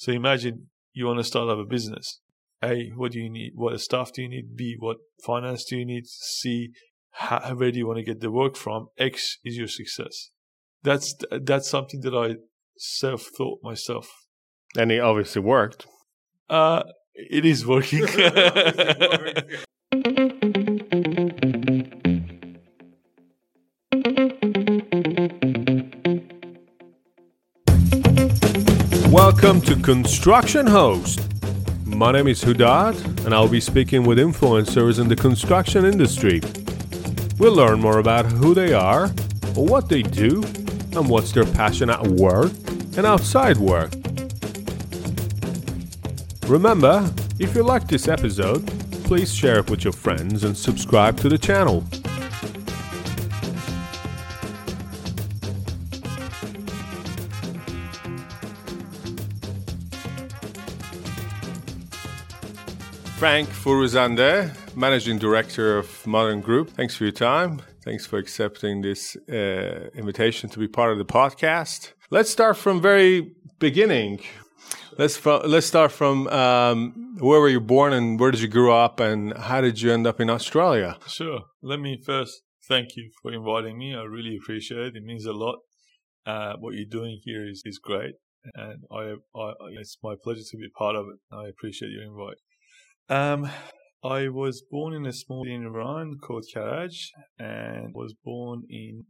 So imagine you want to start up a business. A, what do you need? What staff do you need? B, what finance do you need? C, how, where do you want to get the work from? X is your success. That's that's something that I self thought myself. And it obviously worked. Uh, it is working. Welcome to Construction Host. My name is Hudad, and I'll be speaking with influencers in the construction industry. We'll learn more about who they are, what they do, and what's their passion at work and outside work. Remember, if you like this episode, please share it with your friends and subscribe to the channel. Frank Foruzandeh, Managing Director of Modern Group. Thanks for your time. Thanks for accepting this uh, invitation to be part of the podcast. Let's start from very beginning. Let's fro- let's start from um, where were you born and where did you grow up and how did you end up in Australia? Sure. Let me first thank you for inviting me. I really appreciate it. It means a lot. Uh, what you're doing here is, is great, and I, I it's my pleasure to be part of it. I appreciate your invite. Um, I was born in a small city in Iran called Karaj, and was born in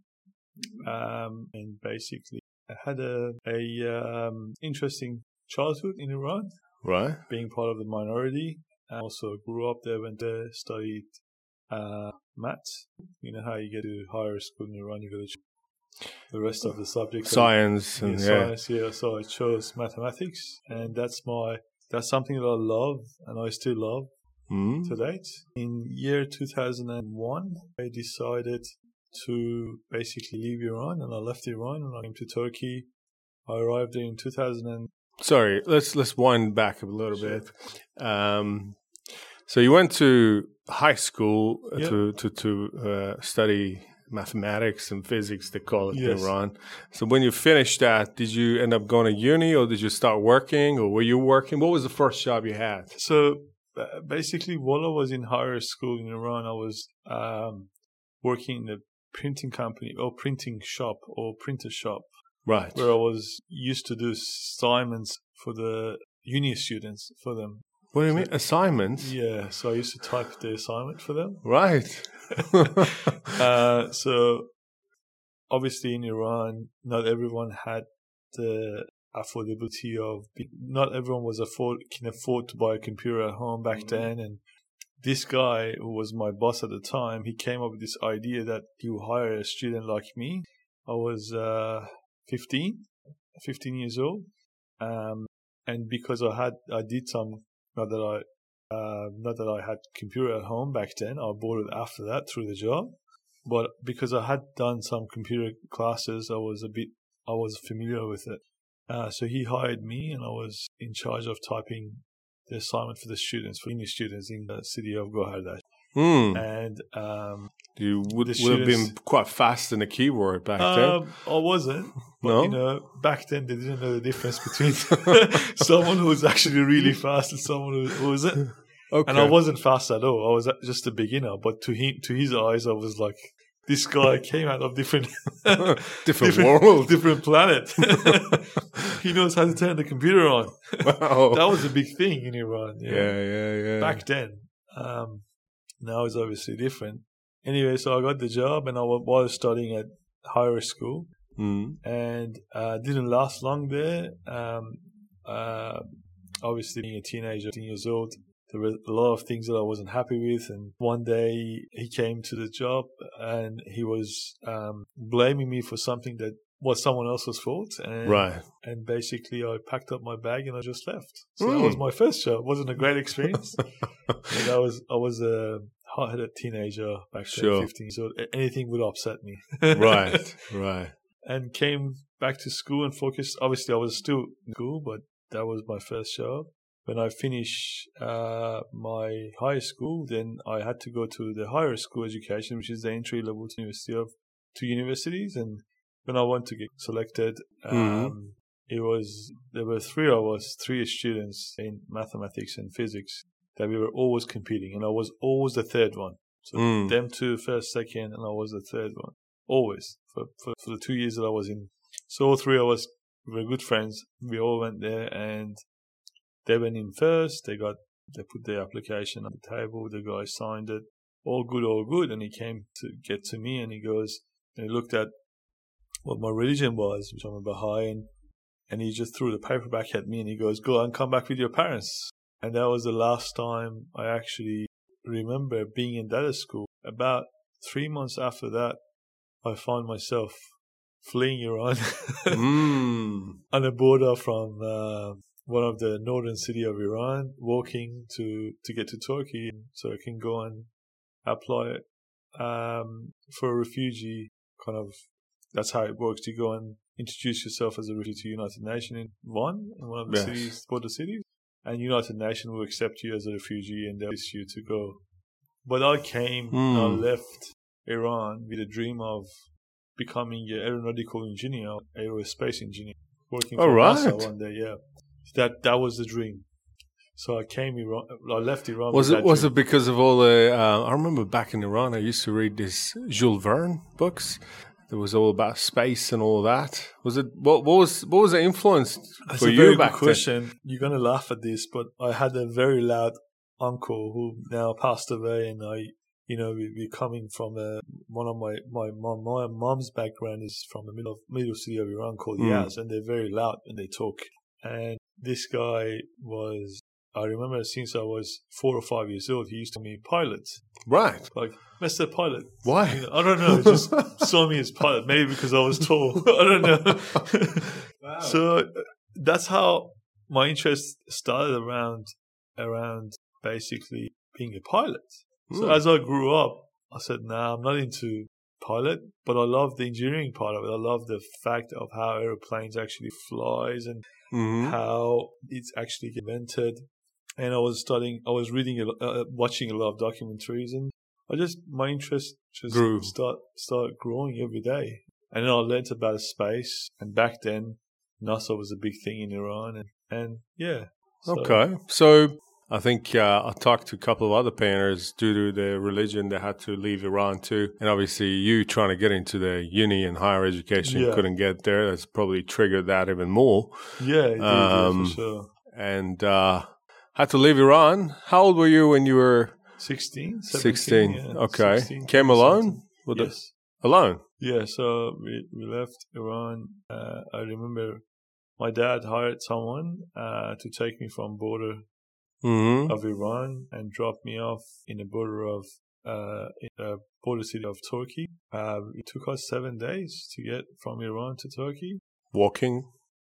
um, and basically I had a a um, interesting childhood in Iran, Right. being part of the minority. I also grew up there, went there, studied uh, maths. You know how you get to higher school in Iran, you go to the rest of the subjects. Science yeah, and yeah. science, yeah. So I chose mathematics, and that's my that's something that I love, and I still love Mm. to date. In year 2001, I decided to basically leave Iran, and I left Iran and I came to Turkey. I arrived in 2000. And, Sorry, let's let's wind back a little Sure. bit. Um, so you went to high school Yeah. to to to uh, study mathematics and physics. They call it in Yes. Iran. So when you finished that, did you end up going to uni, or did you start working, or were you working? What was the first job you had? so uh, basically, while I was in higher school in Iran, I was um, working in a printing company or printing shop or printer shop Right. where I was used to do assignments for the uni students for them. What do you mean assignments? Yeah, so I used to type the assignment for them. Right. Uh, so obviously in Iran, not everyone had the affordability of not everyone was afford can afford to buy a computer at home back then and this guy who was my boss at the time he came up with this idea that you hire a student like me i was uh 15 15 years old um and because i had i did some not that i uh, not that I had computer at home back then. I bought it after that through the job, but because I had done some computer classes, I was a bit I was familiar with it. Uh, so he hired me, and I was in charge of typing the assignment for the students, for uni students in the city of Gohardasht. Hmm. And um, You would, would have been quite fast in the keyboard back then. um, I wasn't. But, No? you know, back then they didn't know the difference between someone who was actually really fast and someone who wasn't. Okay. And I wasn't fast at all. I was just a beginner. But to him, to his eyes, I was like, this guy came out of different, different, world. different planet. he knows how to turn the computer on. wow. That was a big thing in Iran. Yeah. yeah, yeah, yeah. Back then. Um, now it's obviously different. Anyway, so I got the job and I was studying at higher school Mm. and uh, didn't last long there. Um, uh, obviously, being a teenager, 18 years old, there were a lot of things that I wasn't happy with. And one day he came to the job and he was um, blaming me for something that was someone else's fault. And, Right. And basically, I packed up my bag and I just left. So that Mm. was my first job. wasn't a great experience. and I was I was a hot-headed teenager back then, Sure. 15. So anything would upset me. right. Right. and came back to school and focused. Obviously, I was still in school, but that was my first job. When I finished uh, my high school, then I had to go to the higher school education, which is the entry level to university of two universities. And when I want to get selected, um, Mhm. it was there were three of us, three students in mathematics and physics that we were always competing, and I was always the third one. So Mm. them two first, second, and I was the third one. Always for, for for the two years that I was in. So all three of us were good friends. We all went there, and they went in first. They got they put their application on the table. The guy signed it. All good, all good. And he came to get to me, and he goes and he looked at what my religion was, which I'm a Baha'i, and, and he just threw the paper back at me, and he goes, "Go and come back with your parents." And that was the last time I actually remember being in that school. About three months after that, I found myself fleeing Iran Mm. on the border from uh, one of the northern city of Iran, walking to to get to Turkey, so I can go and apply um, for a refugee. Kind of, that's how it works. You go and introduce yourself as a refugee to United Nations in one in one of the Yes. cities, border cities, and United Nations will accept you as a refugee and they'll ask you to go. But I came, and I Hmm. left Iran with a dream of becoming an aeronautical engineer, aerospace engineer, working for All right. NASA one day. Yeah, that that was the dream. So I came Iran. I left Iran. Was it was dream. it because of all the? Uh, I remember back in Iran, I used to read these Jules Verne books. It was all about space and all that. Was it what? What was what was the influence That's for a you very back good question. You're gonna laugh at this, but I had a very loud uncle who now passed away, and I, you know, we, we coming from a, one of my my mom, my mom's background is from the middle of middle city of Iran called Mm. Yazd, and they're very loud when they talk. And this guy was. I remember since I was four or five years old, he used to be pilot. Right. like Mr. Pilot. Why? You know, I don't know. he Just saw me as pilot, maybe because I was tall. I don't know. So uh, that's how my interest started around around basically being a pilot. So as I grew up, I said, "Nah, I'm not into pilot, but I love the engineering part of it. I love the fact of how airplanes actually flies and Mhm. how it's actually invented." And I was studying, I was reading, a uh, watching a lot of documentaries, and I just my interest just Grew. start start growing every day. And then I learned about space, and back then NASA was a big thing in Iran, and, and yeah. so- Okay. So I think uh, I talked to a couple of other painters due to their religion, they had to leave Iran too. And obviously, you trying to get into the uni and higher education Yeah. couldn't get there. That's probably triggered that even more. Yeah, did, yeah, Um, for sure. And uh, had to leave Iran. How old were you when you were 16, 16? yeah, okay. 16, Came 17. alone? The- Yes. alone? Yeah, so we, we left Iran. Uh, I remember my dad hired someone uh, to take me from border hmm of Iran and drop me off in the border of uh, in the border city of Turkey. Uh, it took us seven days to get from Iran to Turkey. Walking,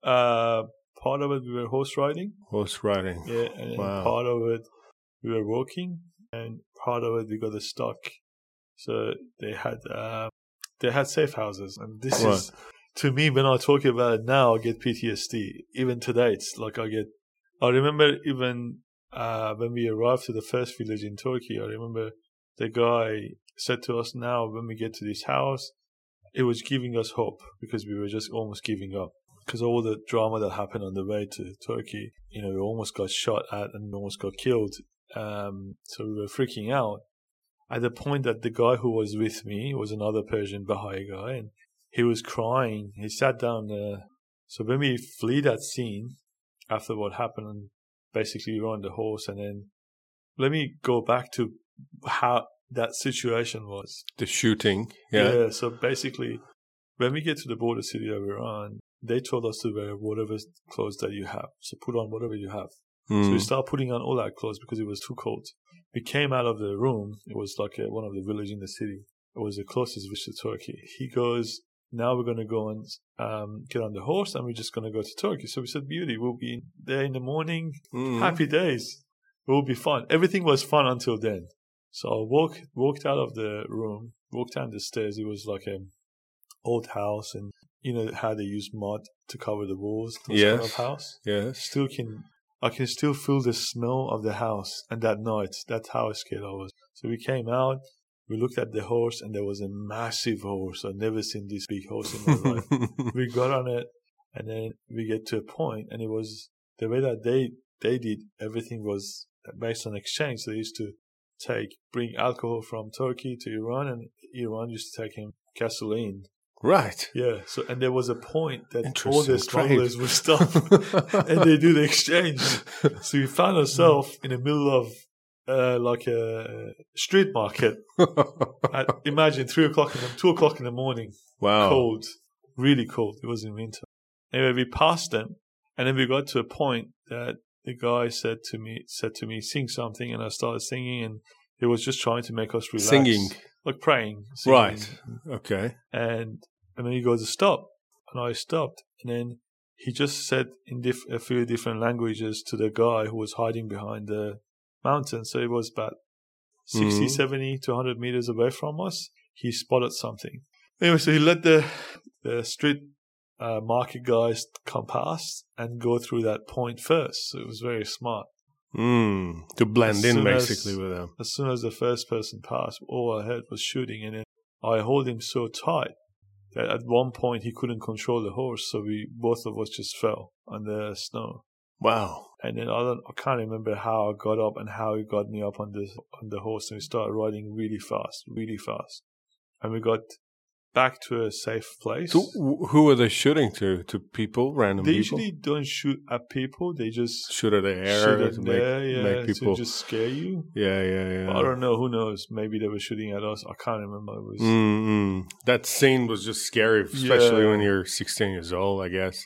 Uh, part of it we were horse riding, horse riding. yeah, and Wow. part of it we were walking, and part of it we got stuck. So they had uh, they had safe houses, and this Right. is to me when I talk about it now, I get PTSD. Even today, it's like I get. I remember even uh, when we arrived to the first village in Turkey. I remember the guy said to us, "Now, when we get to this house, it was giving us hope because we were just almost giving up." Because all the drama that happened on the way to Turkey, you know, we almost got shot at and almost got killed. Um, so we were freaking out. At the point that the guy who was with me was another Persian Baha'i guy, and he was crying. He sat down. there. so when we flee that scene after what happened, and basically we were on the horse, and then let me go back to how that situation was. The shooting. yeah. Yeah. So basically, when we get to the border city of Iran, they told us to wear whatever clothes that you have. So put on whatever you have. So Mm. we started putting on all our clothes because it was too cold. We came out of the room. It was like a, one of the villages in the city. It was the closest village to Turkey. He goes, now we're going to go and um, get on the horse and we're just going to go to Turkey. So we said, beauty, we'll be there in the morning. Mm. Happy days. It will be fun. Everything was fun until then. So I walked, walked out of the room, walked down the stairs. It was like a old house and you know how they use mud to cover the walls those kind of house Yes. still can I can still feel the smell of the house and that night. That's how scared I was. So we came out, we looked at the horse and there was a massive horse. I've never seen this big horse in my life. we got on it And then we get to a point, and it was the way that they they did everything was based on exchange. So they used to take bring alcohol from Turkey to Iran, and Iran used to take him gasoline. Right. Yeah. So and there was a point that all the smugglers trade. would stop and they do the exchange. So we found ourselves in the middle of uh, like a street market. At, imagine three o'clock in the two o'clock in the morning, wow. cold, really cold. It was in winter. Anyway, we passed them, and then we got to a point that the guy said to me, said to me, sing something, and I started singing, and he was just trying to make us relax, Singing. Like praying, singing. Right. Okay. And and then he goes, to stop, and I stopped, and then he just said in diff- a few different languages to the guy who was hiding behind the mountain. So it was about 60, Mhm. 70 to 100 meters away from us. He spotted something. Anyway, so he let the, the street uh, market guys come past and go through that point first. So it was very smart. Mm. To blend As in soon as- basically with them. As soon as the first person passed, all I heard was shooting, and then I hold him so tight that at one point he couldn't control the horse, so we both of us just fell on the snow. Wow. And then I don't, I can't remember how I got up and how he got me up on the on the horse, and we started riding really fast, really fast, and we got back to a safe place. So who are they shooting to? To people, random they people? usually don't shoot at people; they just shoot at the air shoot to make, there, yeah, make people. to just scare you. yeah, yeah, yeah. I don't know. Who knows? Maybe they were shooting at us. I can't remember. It was Mm-mm. That scene was just scary, especially Yeah. when you're 16 years old, I guess.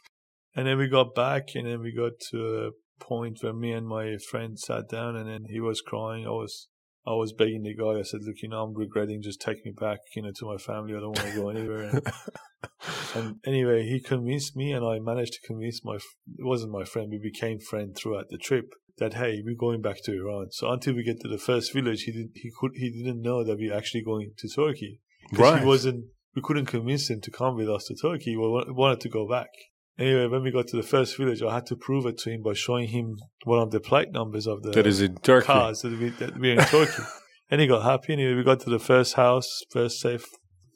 And then we got back, and then we got to a point where me and my friend sat down, and then he was crying. I was, I was begging the guy. I said, "Look, you know, I'm regretting. Just take me back, you know, to my family. I don't want to go anywhere." And, and anyway, he convinced me, and I managed to convince my. It wasn't my friend. We became friends throughout the trip. That hey, we're going back to Iran. So until we get to the first village, he didn't. he could he didn't know that we're actually going to Turkey Right. he wasn't. We couldn't convince him to come with us to Turkey. We wanted to go back. Anyway, when we got to the first village, I had to prove it to him by showing him one of the plate numbers of the that is in Turkey. cars that, we, that we're in Turkey. and he got happy. Anyway, we got to the first house, first safe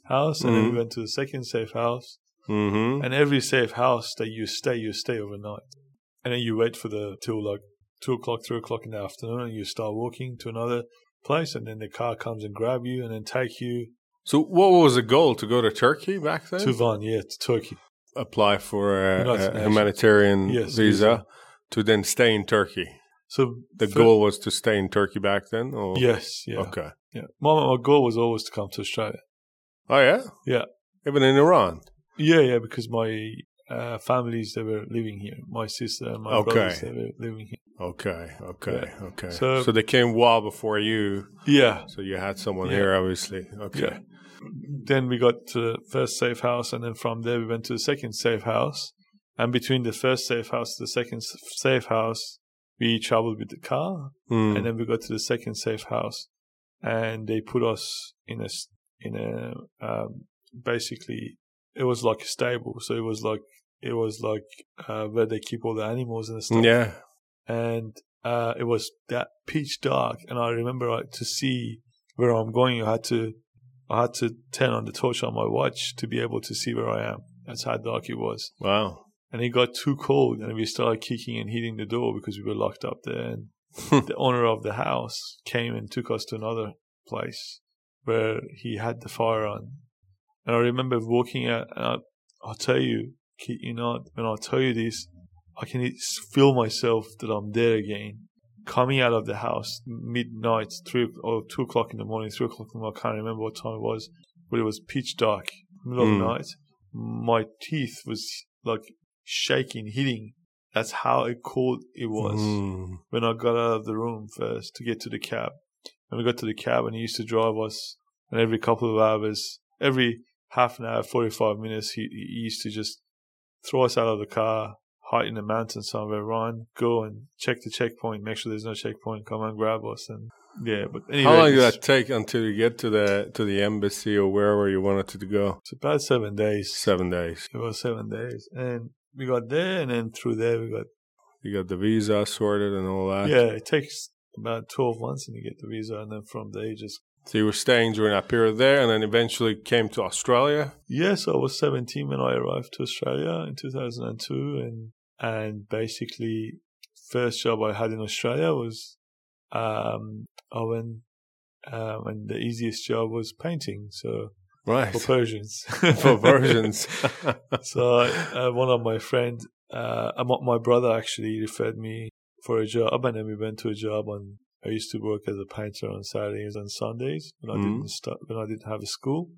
house, and then we went to the second safe house. Mm-hmm. And every safe house that you stay, you stay overnight. And then you wait for the till like two o'clock, three o'clock in the afternoon, and you start walking to another place, and then the car comes and grab you and then take you So, what was the goal to go to Turkey back then? to Van, yeah, to Turkey. Apply for a, a humanitarian Yes, visa to then stay in Turkey. So The fir- goal was to stay in Turkey back then. Or? yes, yeah, Okay. yeah. My, my goal was always to come to Australia. Oh yeah. Yeah. Even in Iran. Yeah, yeah, because my uh, families they were living here. My sister and my Okay. brothers they were living here. Okay. Okay. Okay. So- So, they came well before you. Yeah, So you had someone Yeah. here, obviously. Okay. yeah. Then we got to the first safe house, and then from there we went to the second safe house. And between the first safe house to the second safe house, we traveled with the car, Mm. and then we got to the second safe house, and they put us in a in a um, basically it was like a stable, so it was like it was like uh, where they keep all the animals and stuff. yeah. and uh, it was that pitch dark. And I remember like, to see where I'm going, I had to I had to turn on the torch on my watch to be able to see where I am. That's how dark it was. Wow. And it got too cold, and we started kicking and hitting the door because we were locked up there. And the owner of the house came and took us to another place where he had the fire on. And I remember walking out, and I, I'll tell you, kid you not, when I tell you this, I can feel myself that I'm there again. Coming out of the house midnight, three or two o'clock in the morning, three o'clock in the morning, I can't remember what time it was, but it was pitch dark, middle Mm. of the night. My teeth was like shaking, hitting. That's how cold it was Mm. when I got out of the room first to get to the cab. When we got to the cab and he used to drive us, and every couple of hours, every half an hour, 45 minutes, he, he used to just throw us out of the car, hide in the mountains somewhere, run, go and check the checkpoint, make sure there's no checkpoint, come and grab us. And yeah, but anyway, How long did that take until you get to the to the embassy or wherever you wanted to go? it's about seven days. Seven days. It was seven days. And we got there, and then through there, we got You got the visa sorted and all that. Yeah, it takes about 12 months and you get the visa, and then from there you just So you were staying during that period there, and then eventually came to Australia. Yes, I was 17 when I arrived to Australia in 2002, and and basically, first job I had in Australia was um, I went um, and the easiest job was painting. So right for Persians, for Persians. so uh, one of my friends, uh, my brother actually referred me for a job, and then we went to a job on. I used to work as a painter on Saturdays and Sundays when I mm-hmm. didn't start when I didn't have a school,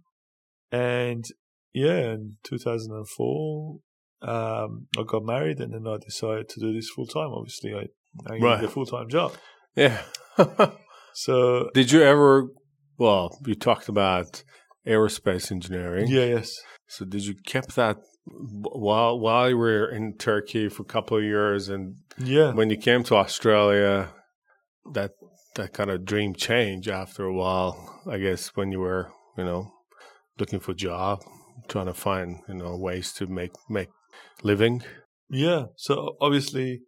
and yeah, in 2004, um, I got married, and then I decided to do this full time. Obviously, I, I right. a full time job. Yeah. so, did you ever? Well, you talked about aerospace engineering. Yeah. Yes. So, did you keep that while while you were in Turkey for a couple of years, and yeah, when you came to Australia, that that kind of dream change after a while. I guess when you were, you know, looking for a job, trying to find, you know, ways to make make living. Yeah. So obviously,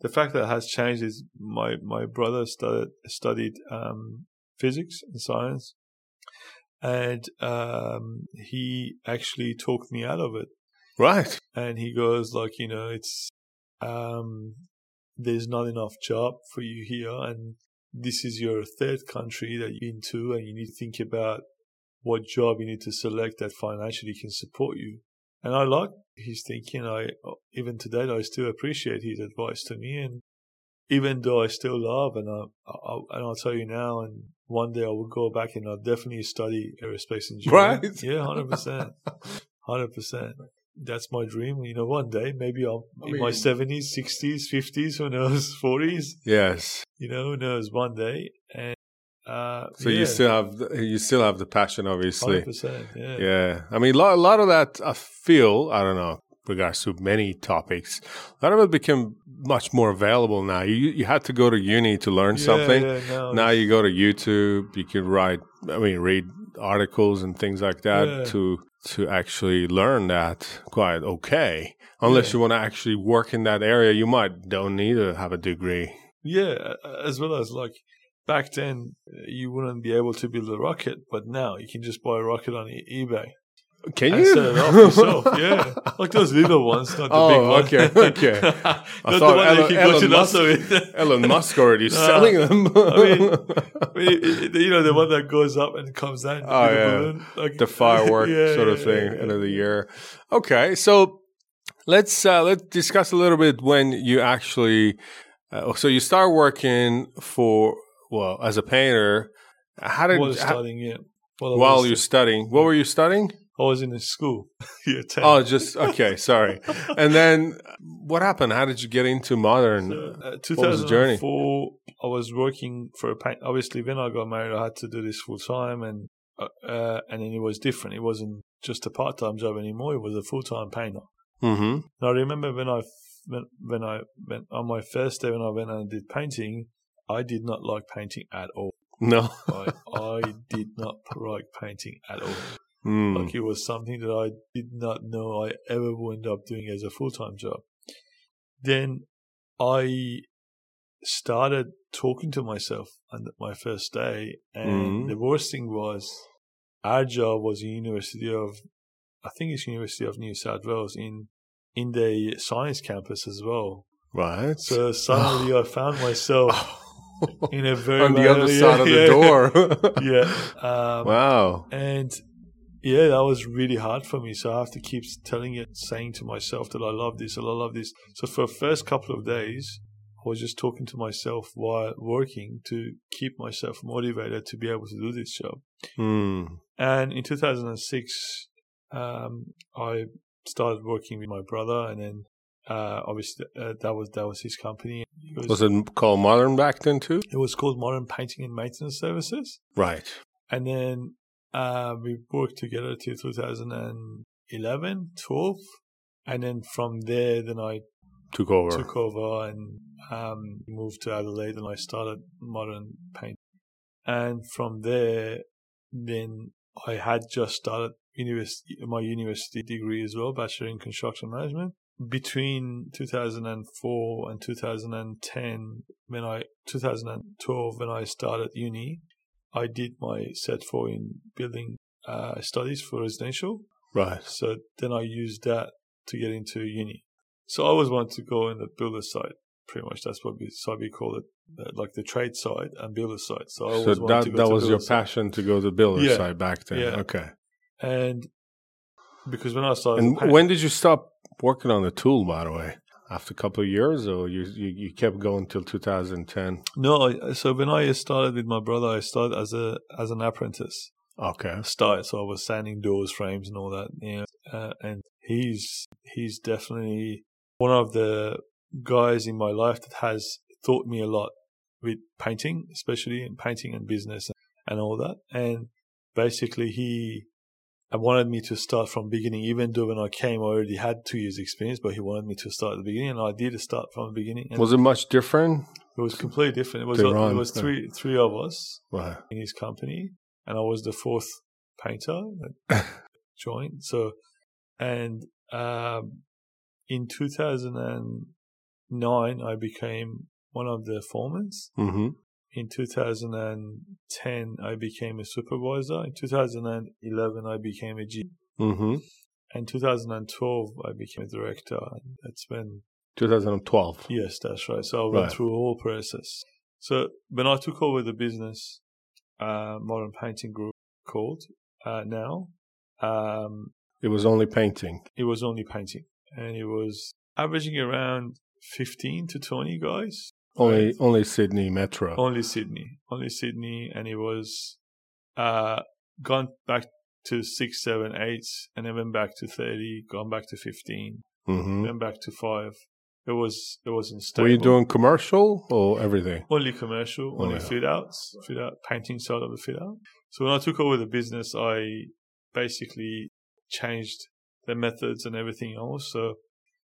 the fact that it has changed is my my brother studied studied um, physics and science, and um, he actually talked me out of it. Right. And he goes like, you know, it's um, there's not enough job for you here, and this is your third country that you're into, and you need to think about what job you need to select that financially can support you. And I like his thinking. I uh, even today I still appreciate his advice to me, and even though I still love, and I, I and I'll tell you now, and one day I will go back and I'll definitely study aerospace engineering. Right? Yeah, hundred percent, hundred percent. That's my dream. You know, one day maybe I'm I in mean, my seventies, sixties, fifties, who knows, forties. Yes. You know, who knows? One day, and uh, so yeah. you still have the, you still have the passion, obviously. 100%, yeah. Yeah. I mean, a lot, a lot of that I feel. I don't know regards to many topics. A lot of it became much more available now. You you had to go to uni to learn yeah, something. Yeah, no, now you go to YouTube. You can write. I mean, read articles and things like that yeah. to to actually learn that quite okay. Unless you want to actually work in that area, you might don't need to have a degree. Yeah, as well as like back then uh, you wouldn't be able to build a rocket, but now you can just buy a rocket on eBay. Can you set it off yourself? yeah, like those little ones, not the oh, big ones. okay, okay. I thought Elon, Elon, Musk, Elon Musk already selling them. I mean, you know, the one that goes up and comes down. Oh yeah, like, the firework yeah, sort of thing, yeah, end of the year. Okay, so let's uh, let's discuss a little bit when you actually. Uh, so you start working for well, as a painter, how did was studying yeah. Well, while you're studying, what were you studying? I was in a school. yeah, oh, just okay. Sorry. and then what happened? How did you get into modern? So, uh, 2004, I was working for a paint. Obviously, when I got married, I had to do this full time, and uh, uh, and then it was different. It wasn't just a part time job anymore. It was a full time painter. Mm-hmm. And I remember when I when, when I went on my first day when I went and did painting, I did not like painting at all. No, I, I did not like painting at all. Mm. Like it was something that I did not know I ever would end up doing as a full time job. Then I started talking to myself on my first day, and mm. the worst thing was our job was the University of, I think it's University of New South Wales in in the science campus as well. Right. So suddenly I found myself in a very on the other side of the door. yeah. Um, wow. And yeah, that was really hard for me. So I have to keep telling it, saying to myself that I love this and I love this. So for the first couple of days, I was just talking to myself while working to keep myself motivated to be able to do this job. Mm. And in 2006, um, I started working with my brother, and then uh, obviously, uh, that was that was his company. Was, was, it called Modern back then too? It was called Modern Painting and Maintenance Services. Right. And then uh, we worked together till 2011, 12, and then from there, then I took over. Took over and um, moved to Adelaide, and I started Modern Paint. And from there, then I had just started university, my university degree as well, Bachelor in Construction Management between 2004 and 2010 when I 2012 when I started uni I did my Cert four in building uh, studies for residential. Right. So then I used that to get into uni. So I always wanted to go in the builder side. Pretty much that's what we, so we call it, like the trade side and builder side. So I So always wanted to that go that to was your side. passion to go to the builder Yeah. side back then. Yeah. Okay. And because when I started, And when did you stop working on the tool, by the way? After a couple of years, or you you, you kept going till 2010? no, I, so when I started with my brother, I started as a as an apprentice. Okay. Started, so I was sanding doors, frames, and all that. Yeah, uh, and he's he's definitely one of the guys in my life that has taught me a lot with painting, especially in painting and business and all that. And basically, he I wanted me to start from beginning, even though when I came, I already had two years experience, but he wanted me to start at the beginning, and I did start from the beginning. And Was it much different? it was completely different. It was uh, it was three three of us Right. in his company, and I was the fourth painter that joined. So, and um, in 2009, I became one of the foremen. Mm-hmm. In 2010, I became a supervisor. In 2011, I became a G. Mm-hmm. In 2012, I became a director. And it's been 2012. Yes, that's right. So I went Right. through a whole process. So when I took over the business, uh, Modern Painting Group called uh, now, um, It was only painting. it was only painting, and it was averaging around fifteen to twenty guys. Only Right. only Sydney Metro. Only Sydney, only Sydney, and it was uh, gone back to six, seven, eight, and then went back to thirty, gone back to fifteen, hmm went back to five. It was it was unstable. Were you doing commercial or everything? Only commercial, only Only- fit outs, fit out, painting side of the fit out. So when I took over the business, I basically changed the methods and everything else. So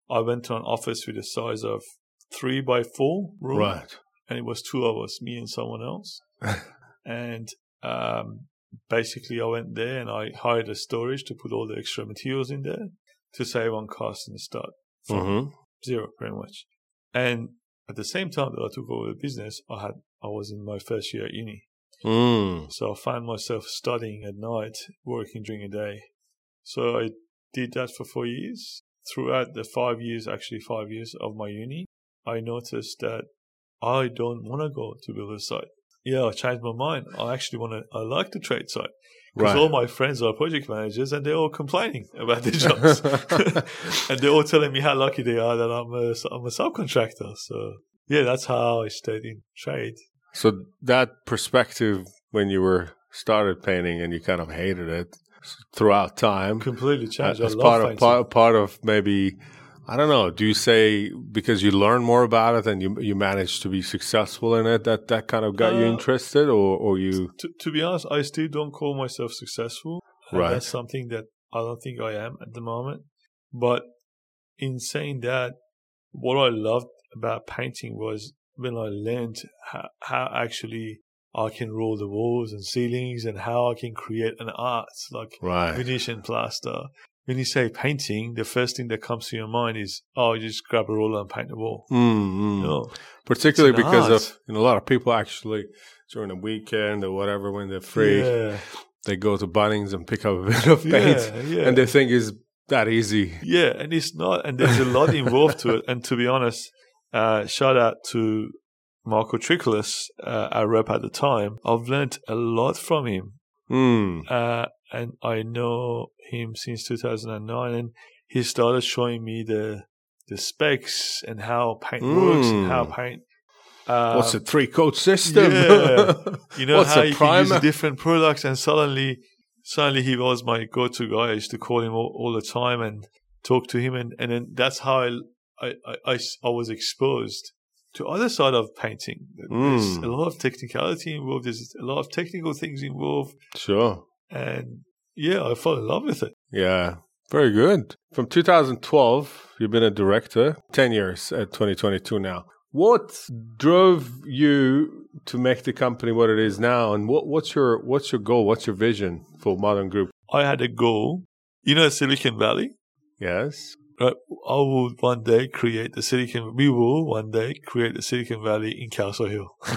I went to an office with a size of three by four room, Right. and it was two of us, me and someone else. and um, basically, I went there and I hired a storage to put all the extra materials in there to save on cost and start from hmm zero pretty much. And at the same time that I took over the business, I had I was in my first year at uni, Mm. so I found myself studying at night, working during the day. So I did that for four years. Throughout the five years, actually five years of my uni, I noticed that I don't want to go to builder site. Yeah, I changed my mind. I actually want to. I like the trade site because Right. all my friends are project managers, and they're all complaining about their jobs. and they're all telling me how lucky they are that I'm a, I'm a subcontractor. So yeah, that's how I stayed in trade. So that perspective when you were started painting and you kind of hated it throughout time Completely changed. As part of part, part of maybe I don't know. Do you say because you learn more about it and you you managed to be successful in it that that kind of got you Uh, interested, or or you to, to be honest, I still don't call myself successful. Right. That's something that I don't think I am at the moment. But in saying that, what I loved about painting was when I learned how, how actually I can roll the walls and ceilings and how I can create an art like right? finish and plaster. When you say painting, the first thing that comes to your mind is, oh, you just grab a roller and paint the wall. Mm, mm. No. Particularly because art. of you know, a lot of people actually during the weekend or whatever when they're free, Yeah. they go to Bunnings and pick up a bit of paint, Yeah, yeah. and they think it's that easy. Yeah, and it's not, and there's a lot involved to it. And to be honest, uh, shout out to Marco Tricolis, uh, our rep at the time. I've learned a lot from him, Mm. uh, and I know him since 2009, and he started showing me the the specs and how paint works and how Mm. paint. Uh, What's a three coat system? yeah. You know What's how you can use different products, and suddenly, suddenly he was my go-to guy. I used to call him all, all the time and talk to him, and, and then that's how I I I, I was exposed to other side of painting. There's Mm. a lot of technicality involved. There's a lot of technical things involved, Sure. And yeah, I fell in love with it. Yeah. Very good. From 2012, you've been a director, 10 years at 2022 now. What drove you to make the company what it is now and what, what's your what's your goal? What's your vision for Modern Group? I had a goal. You know Silicon Valley. Yes. I will one day create the Silicon. We will one day create the Silicon Valley in Castle Hill.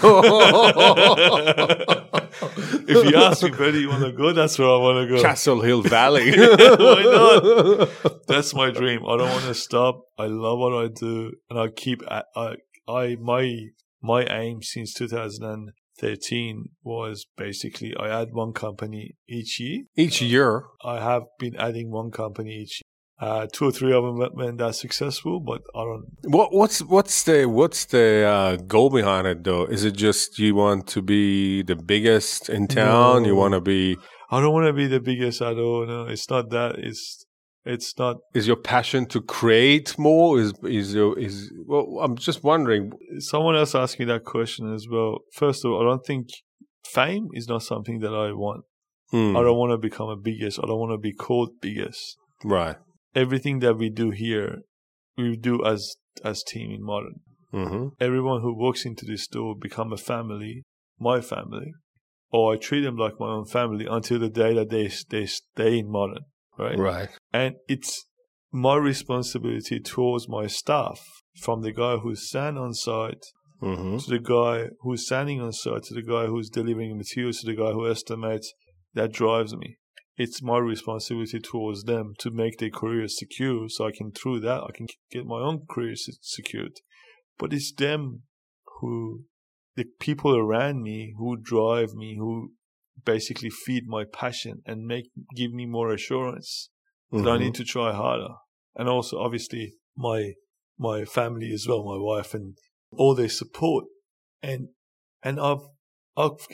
if you ask me where do you want to go, that's where I want to go. Castle Hill Valley. Why not? That's my dream. I don't want to stop. I love what I do, and I keep. I, I, I my my aim since 2013 was basically I add one company each year. Each year. I have been adding one company each year. Uh, two or three of them went that successful, but I don't. What what's what's the what's the uh, goal behind it though? Is it just you want to be the biggest in town? No. You want to be? I don't want to be the biggest at all. No, it's not that. It's it's not. Is your passion to create more? Is is your is? Well, I'm just wondering. Someone else asked me that question as well. First of all, I don't think fame is not something that I want. Hmm, I don't want to become a biggest. I don't want to be called biggest. right. Everything that we do here, we do as as team in modern. hmm Everyone who walks into this store become a family, my family, or I treat them like my own family until the day that they they stay in modern, right? Right. And it's my responsibility towards my staff, from the guy who's stand on site hmm to the guy who's standing on site to the guy who's delivering materials to the guy who estimates, that drives me. It's my responsibility towards them to make their careers secure, so I can through that I can get my own career se- secured. But it's them who, the people around me who drive me, who basically feed my passion and make give me more assurance that I Mm-hmm. need to try harder. And also, obviously, my my family as well, my wife and all their support. And and I've I've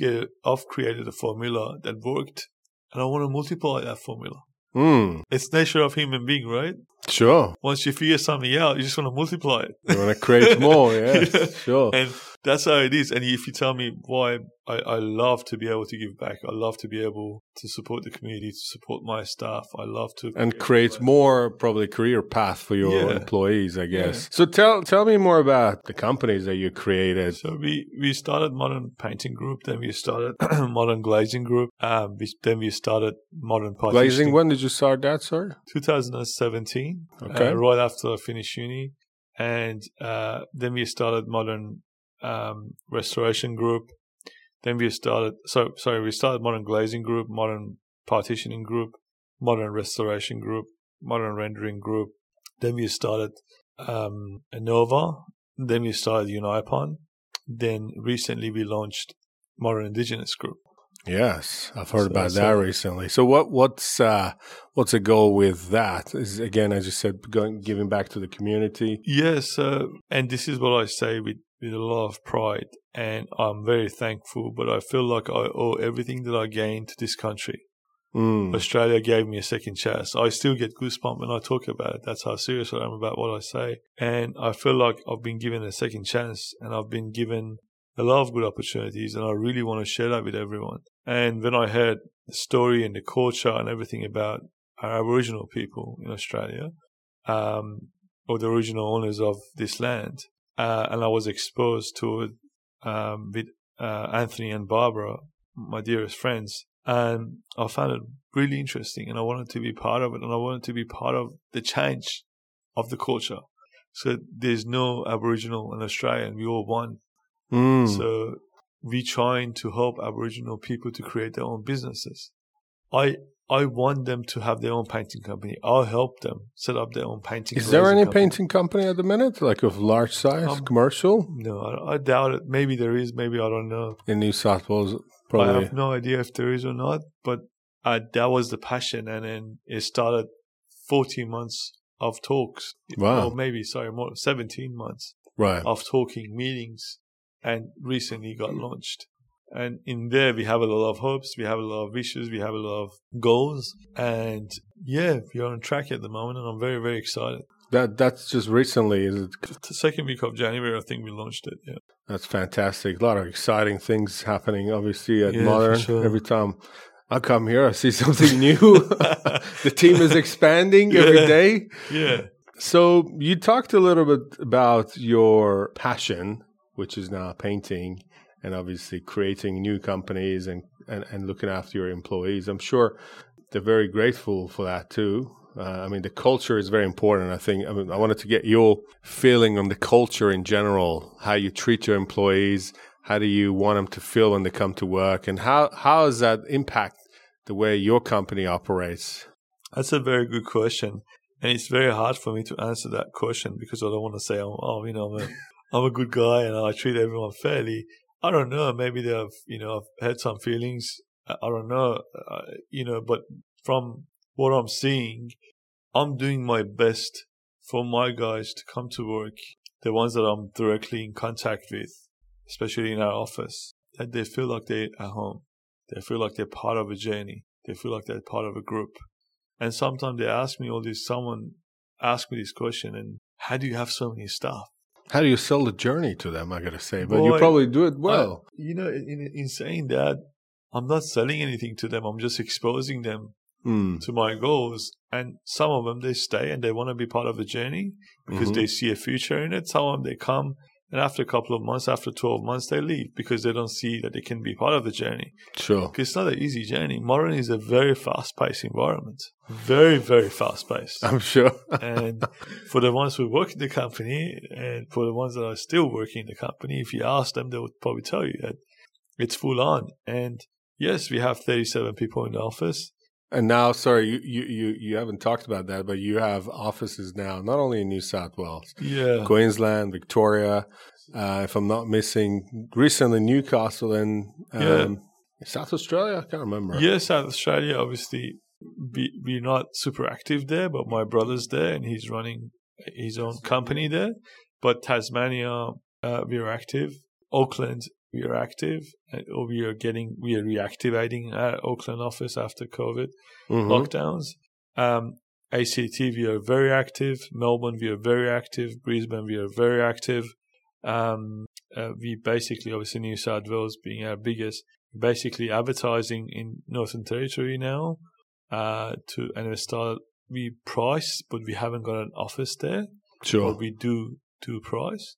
I've created a formula that worked, and I want to multiply that formula. Mm, It's nature of human being, right? sure. Once you figure something out, you just want to multiply it. You want to create more? Yes, Yeah. sure. And that's how it is. And if you tell me why I, I love to be able to give back, I love to be able to support the community, to support my staff. I love to and create more probably career path for your Yeah. employees, I guess. So tell tell me more about the companies that you created. So we, we started Modern Painting Group, then we started Modern Glazing Group, um, we, then we started Modern Glazing. When did you start that, sir? 2017, Okay. uh, right after I finished uni. And uh, then we started Modern um, Restoration Group. Then we started, so sorry, we started Modern Glazing Group, Modern Partitioning Group, Modern Restoration Group, Modern Rendering Group. Then we started um, Innova. Then we started Unipon. Then recently we launched Modern Indigenous Group. Yes, I've heard So- about so- that recently. So what what's uh, what's the goal with that? Is again, as you said, going giving back to the community. Yes, uh, and this is what I say with, with a lot of pride, and I'm very thankful. But I feel like I owe everything that I gained to this country. Mm. Australia gave me a second chance. I still get goosebumps when I talk about it. That's how serious I am about what I say. And I feel like I've been given a second chance, and I've been given a lot of good opportunities, and I really want to share that with everyone. And when I heard the story and the culture and everything about our Aboriginal people in Australia, um, or the original owners of this land, uh, and I was exposed to it um, with uh, Anthony and Barbara, my dearest friends, and I found it really interesting, and I wanted to be part of it, and I wanted to be part of the change of the culture. So there's no Aboriginal in Australia, and Australian; we all one. Mm. So we trying to help Aboriginal people to create their own businesses. I I want them to have their own painting company. I'll help them set up their own painting. Is there any company. painting company at the minute, like of large size, Um, commercial No, I, I doubt it. Maybe there is. Maybe I don't know. in New South Wales? Probably. I have no idea if there is or not. But uh, that was the passion, and then it started 14 months of talks. Wow. Or maybe sorry, more 17 months. Right. of talking meetings and recently got launched. And in there, we have a lot of hopes, we have a lot of wishes, we have a lot of goals. And yeah, we are on track at the moment, and I'm very, very excited. That that's just recently. Is it? The second week of January, I think we launched it. Yeah. That's fantastic. A lot of exciting things happening. Obviously at Yeah, Modern. sure. Every time I come here, I see something new. the team is expanding every Yeah. day. Yeah. So you talked a little bit about your passion, which is now painting and obviously creating new companies and, and, and looking after your employees. I'm sure they're very grateful for that too. Uh, I mean, the culture is very important. I think I, mean, I wanted to get your feeling on the culture in general, how you treat your employees, how do you want them to feel when they come to work, and how how does that impact the way your company operates? That's a very good question, and it's very hard for me to answer that question because I don't want to say, oh, oh you know, I'm a, I'm a good guy and I treat everyone fairly. I don't know. Maybe they've, you know, I've had some feelings. I, I don't know, uh, you know, but from what I'm seeing, I'm doing my best for my guys to come to work, the ones that I'm directly in contact with, especially in our office, that they feel like they're at home. They feel like they're part of a journey. They feel like they're part of a group. And sometimes they ask me all this, someone asked me this question, and how do you have so many staff? How do you sell the journey to them? I gotta say, but Boy, you probably do it well. I, you know, in, in saying that, I'm not selling anything to them. I'm just exposing them Mm. to my goals. And some of them, they stay and they want to be part of the journey because Mhm. they see a future in it. Some of them, they come and after a couple of months, after 12 months, they leave because they don't see that they can be part of the journey. Sure. Because it's not an easy journey. Modern is a very fast paced environment. Very, very fast paced. I'm sure. and for the ones who work in the company and for the ones that are still working in the company, if you ask them, they would probably tell you that it's full on. And yes, we have 37 people in the office. And now, sorry, you, you, you, you haven't talked about that, but you have offices now, not only in New South Wales, Yeah. Queensland, Victoria, uh, if I'm not missing, recently Newcastle and um, Yeah. South Australia. I can't remember. Yes, South Australia, obviously, we, we're not super active there, but my brother's there and he's running his own company there. But Tasmania, uh, we're active. Auckland, we are active. Uh, or we are getting, we are reactivating our Auckland office after COVID Mhm. lockdowns. Um, ACT, we are very active. Melbourne, we are very active. Brisbane, we are very active. Um, uh, we basically, obviously, New South Wales being our biggest, basically advertising in Northern Territory now. Uh, to and we start we price, but we haven't got an office there. Sure. But we do do price,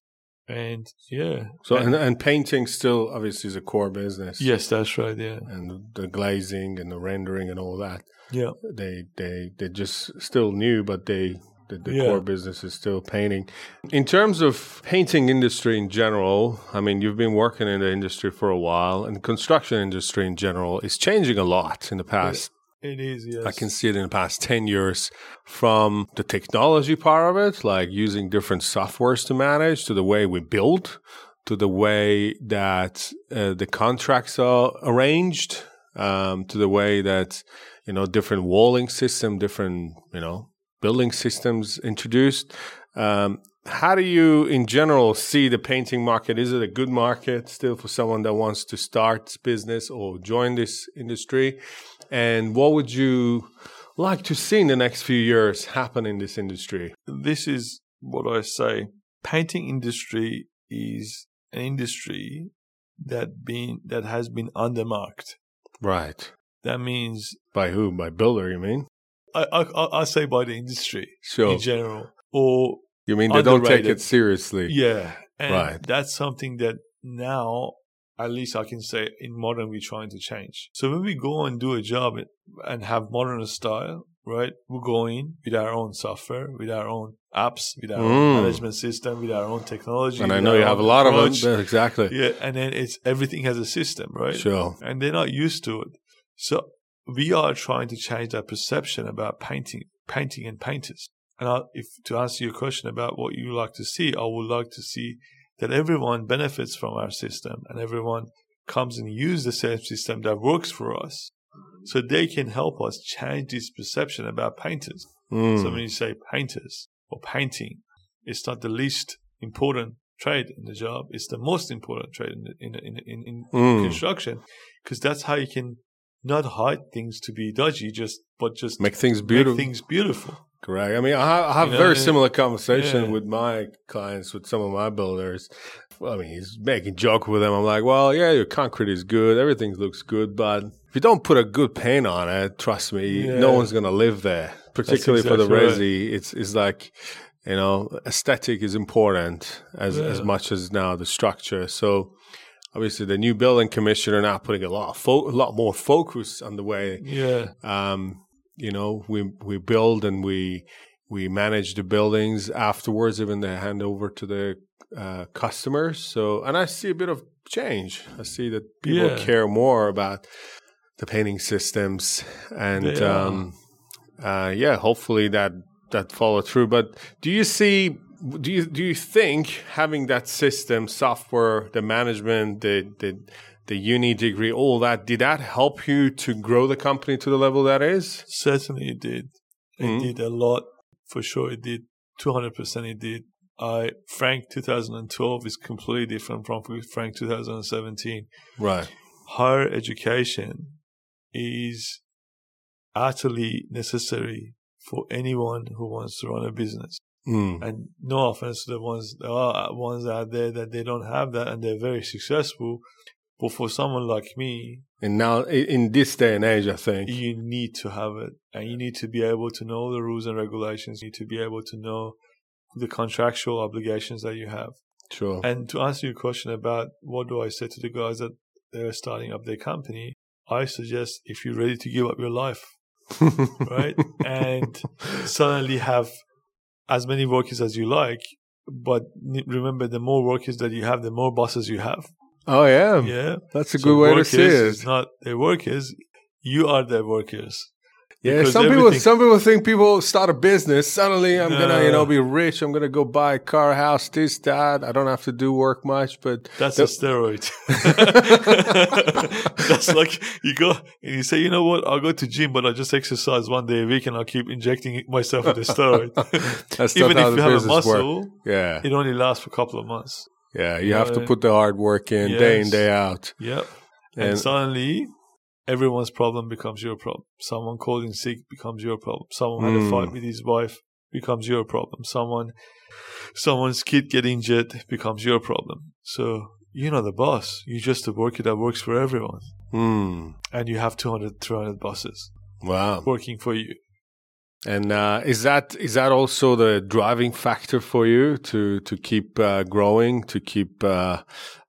and yeah. So, and, and painting still obviously is a core business. yes, that's right. Yeah, And the glazing and the rendering and all that. yeah, They, they, they're just still new, but they, the, the Yeah. core business is still painting. In terms of painting industry in general, I mean, you've been working in the industry for a while, and the construction industry in general is changing a lot in the past. It is. Yes, I can see it in the past 10 years from the technology part of it, like using different softwares to manage, to the way we build, to the way that uh, the contracts are arranged, um, to the way that, you know, different walling system, different, you know, building systems introduced. Um, how do you, in general, see the painting market? Is it a good market still for someone that wants to start business or join this industry? And what would you like to see in the next few years happen in this industry? this is what I say. Painting industry is an industry that been that has been undermarked. Right. That means By who? By builder, you mean? I I I- say by the industry Sure. in general, or You mean they don't take it seriously? yeah, and Right. that's something that now. At least I can say in modern we're trying to change. So when we go and do a job and have modern style, right? We go in with our own software, with our own apps, with our Mm. own management system, with our own technology. And I know you have a lot approach. of them. Exactly. Yeah, and then it's everything has a system, right? Sure. And they're not used to it. So we are trying to change that perception about painting, painting and painters. And I, if to answer your question about what you like to see, I would like to see that everyone benefits from our system and everyone comes and use the same system that works for us, so they can help us change this perception about painters. Mm. So when you say painters or painting, it's not the least important trade in the job. It's the most important trade in in in, in, in Mm. construction because that's how you can not hide things to be dodgy, just but just Make things make things beautiful. Correct. I mean, I have, I have You know, very similar conversation yeah. with my clients, with some of my builders. Well, I mean, he's making joke with them. I'm like, well, yeah, your concrete is good, everything looks good, but if you don't put a good paint on it, trust me, Yeah. no one's gonna live there. Particularly for the exactly right. resi, it's it's like, you know, aesthetic is important as as much as now the structure. So. Obviously, the new building commissioner now putting a lot of fo- a lot more focus on the way Yeah, um, you know, we we build and we we manage the buildings afterwards, even they hand over to the uh, customers. So, and I see a bit of change. I see that people Yeah. care more about the painting systems, and um, uh, yeah, hopefully that that follow through. But do you see? Do you do you think having that system, software, the management, the the the uni degree, all that, did that help you to grow the company to the level that is? Certainly it did. It Mhm. did a lot. For sure it did. 200% it did. I Frank 2012 is completely different from Frank 2017. Right. Higher education is utterly necessary for anyone who wants to run a business. Mm. And no offense to the ones there are ones out there that they don't have that and they're very successful. But for someone like me, And now, in this day and age, I think. you need to have it and you need to be able to know the rules and regulations. You need to be able to know the contractual obligations that you have. Sure. And to answer your question about what do I say to the guys that they're starting up their company, I suggest if you're ready to give up your life, right? and suddenly have as many workers as you like, but remember the more workers that you have, the more bosses you have. Oh, yeah. Yeah. That's a So good way to see it. not their workers, you are their workers. Yeah, because some people some people think people start a business. Suddenly, I'm gonna you know be rich. I'm gonna go buy a car, house, this, that. I don't have to do work much, but That's a steroid. That's like you go and you say, you know what? I'll go to gym, but I'll just exercise one day a week, and I'll keep injecting myself with a steroid. that's Even if you have a business work. muscle, Yeah, it only lasts for a couple of months. Yeah. You have to put the hard work in day in day out. Yep. And, And suddenly, everyone's problem becomes your problem. Someone called in sick becomes your problem. Someone had a Mm. fight with his wife becomes your problem. Someone, someone's kid get injured becomes your problem. So you're not the boss. You're just a worker that works for everyone. hmm, And you have 200, 300 bosses wow. working for you. And uh, is that is that also the driving factor for you to to keep uh, growing, to keep uh,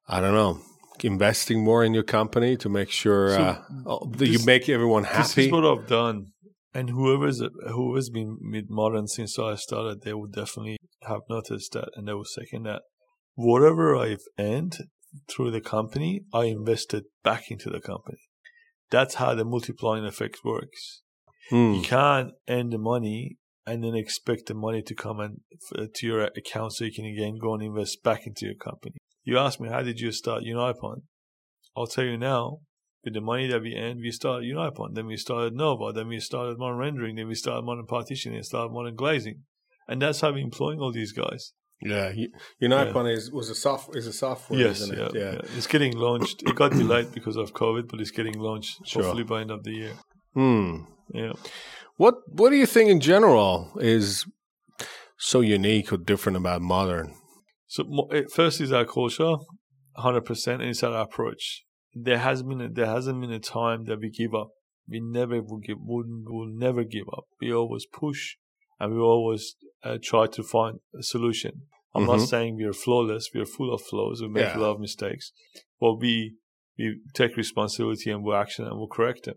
I don't know, investing more in your company to make sure So uh, oh, that you make everyone happy? This is what I've done. And whoever's whoever's been with modern since I started, they would definitely have noticed that, and they will second that. Whatever I've earned through the company, I invested back into the company. That's how the multiplying effect works. Hmm. You can't earn the money and then expect the money to come in f- to your account so you can again go and invest back into your company. You ask me, how did you start Unipon? I'll tell you now, with the money that we earned, we started Unipon, then we started Nova, then we started Modern Rendering, then we started Modern Partitioning, and started Modern Glazing. And that's how we're employing all these guys. Yeah, Unipon is was a soft is a software. yes, isn't yeah, it? yeah. It's getting launched. It got delayed because of COVID, but it's getting launched Sure. hopefully by end of the year. Hmm. Yeah. What What do you think in general is so unique or different about modern? So it- first is our culture, hundred percent, and it's our approach. There has been a, there hasn't been a time that we give up. We never will give will will never give up. We always push, and we always uh, try to find a solution. I'm not Mhm. saying we are flawless. We are full of flaws. We make Yeah. a lot of mistakes, but we we take responsibility and we action and we'll correct them.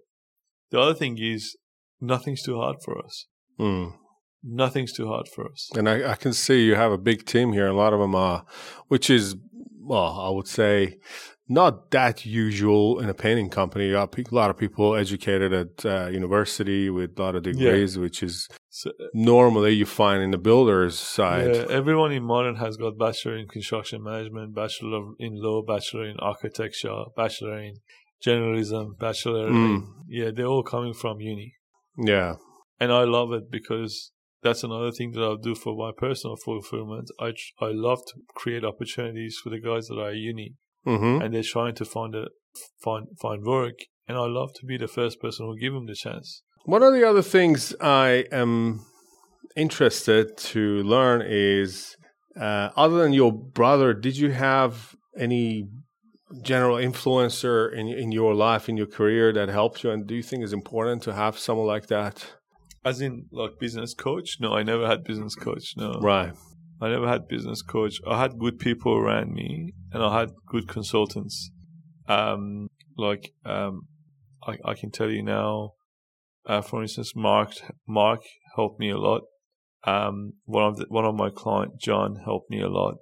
The other thing is nothing's too hard for us. Hmm. Nothing's too hard for us. And I, I can see you have a big team here. A lot of them are, which is, well, I would say, not that usual in a painting company. You got pe- a lot of people educated at uh, university with a lot of degrees, which is So, normally you find in the builders side. Yeah, everyone in modern has got bachelor in construction management, bachelor in law, bachelor in architecture, bachelor in journalism, bachelor. Mm. Yeah, they're all coming from uni, Yeah. and I love it because that's another thing that I'll do for my personal fulfillment. I I love to create opportunities for the guys that are at uni hmm and they're trying to find a find find work, and I love to be the first person who give them the chance. One of the other things I am interested to learn is, uh, other than your brother, did you have any general influencer in in your life, in your career that helped you? And do you think it's important to have someone like that? As in, like business coach? No, I never had business coach. No, Right. I never had business coach. I had good people around me, and I had good consultants. Um, like um, I, I can tell you now, Uh, for instance, Mark Mark helped me a lot. Um, one of the, one of my client John helped me a lot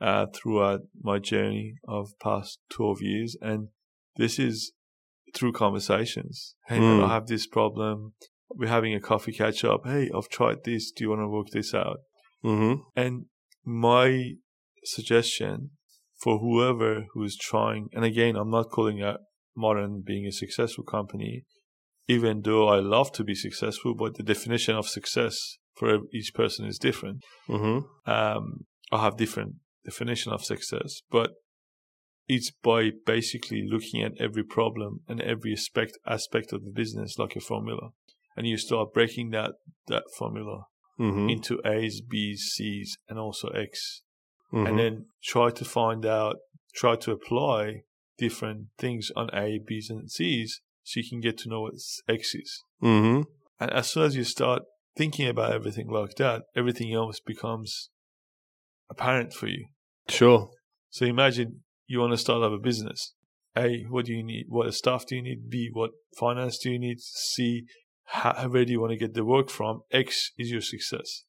uh, throughout my journey of past twelve years, and this is through conversations. Hey, man, Mm. I have this problem. We're having a coffee catch up. Hey, I've tried this. Do you want to work this out? Mm-hmm. And my suggestion for whoever who's trying, and again, I'm not calling out Modern being a successful company, even though I love to be successful, but the definition of success for each person is different. Mm-hmm. Um, I have different definition of success, but it's by basically looking at every problem and every aspect aspect of the business like a formula, and you start breaking that that formula Mm-hmm. into A's, B's, C's, and also X, Mhm. and then try to find out, try to apply different things on A, B's, and C's so you can get to know what X is. Mm-hmm. And as soon as you start thinking about everything like that, everything else becomes apparent for you. Sure. So imagine you want to start up a business. A, what do you need? What staff do you need? B, what finance do you need? C, how, where do you want to get the work from? X is your success.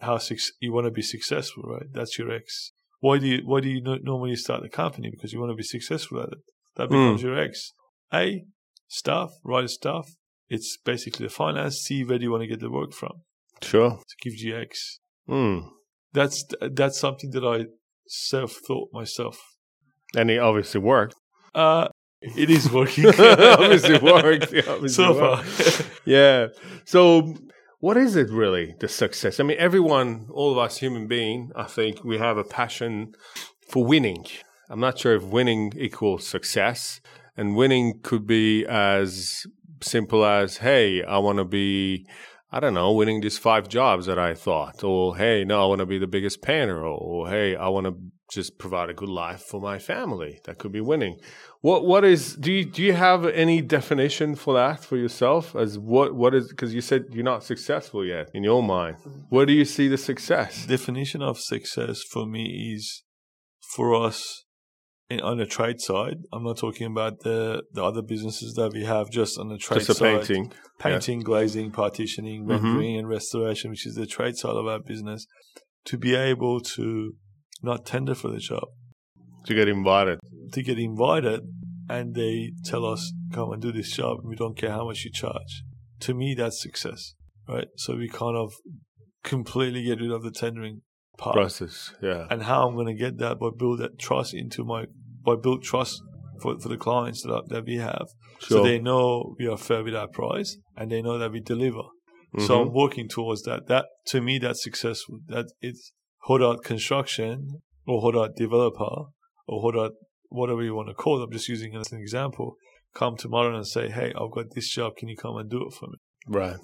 How suc you want to be successful, right? That's your X. Why do you why do you no- normally start a company? Because you want to be successful at it. That becomes your X. A, staff, right staff. It's basically the finance. C, where do you want to get the work from? Sure. It gives you X. Mm. That's that's something that I self thought myself. And it obviously worked. Uh, it is working. obviously worked. Yeah, obviously so worked. far. Yeah. So, what is it really, the success? I mean, everyone, all of us human being, I think we have a passion for winning. I'm not sure if winning equals success. And winning could be as simple as, hey, I want to be, I don't know, winning these five jobs that I thought. Or, hey, no, I want to be the biggest painter. Or, oh, or hey, I want to just provide a good life for my family. That could be winning. What what is do you do you have any definition for that for yourself as what what is because you said you're not successful yet in your mind. Where do you see the success? Definition of success for me is for us on the trade side. I'm not talking about the the other businesses that we have just on the trade Just side. painting. painting, glazing, partitioning, Mhm. rendering, and restoration, which is the trade side of our business, to be able to not tender for the job, To get invited. to get invited, and they tell us, come and do this job, and we don't care how much you charge. To me, that's success, right? So we kind of completely get rid of the tendering part. Process. Yeah. And how I'm going to get that by build that trust into my, by build trust for, for the clients that, that we have. Sure. So they know we are fair with our price and they know that we deliver. So I'm Mhm. working towards that. That to me, that's successful. That it's Hodart construction or Hodart developer or Hodart whatever you want to call it. I'm just using it as an example. Come tomorrow and say, "Hey, I've got this job. Can you come and do it for me?" right.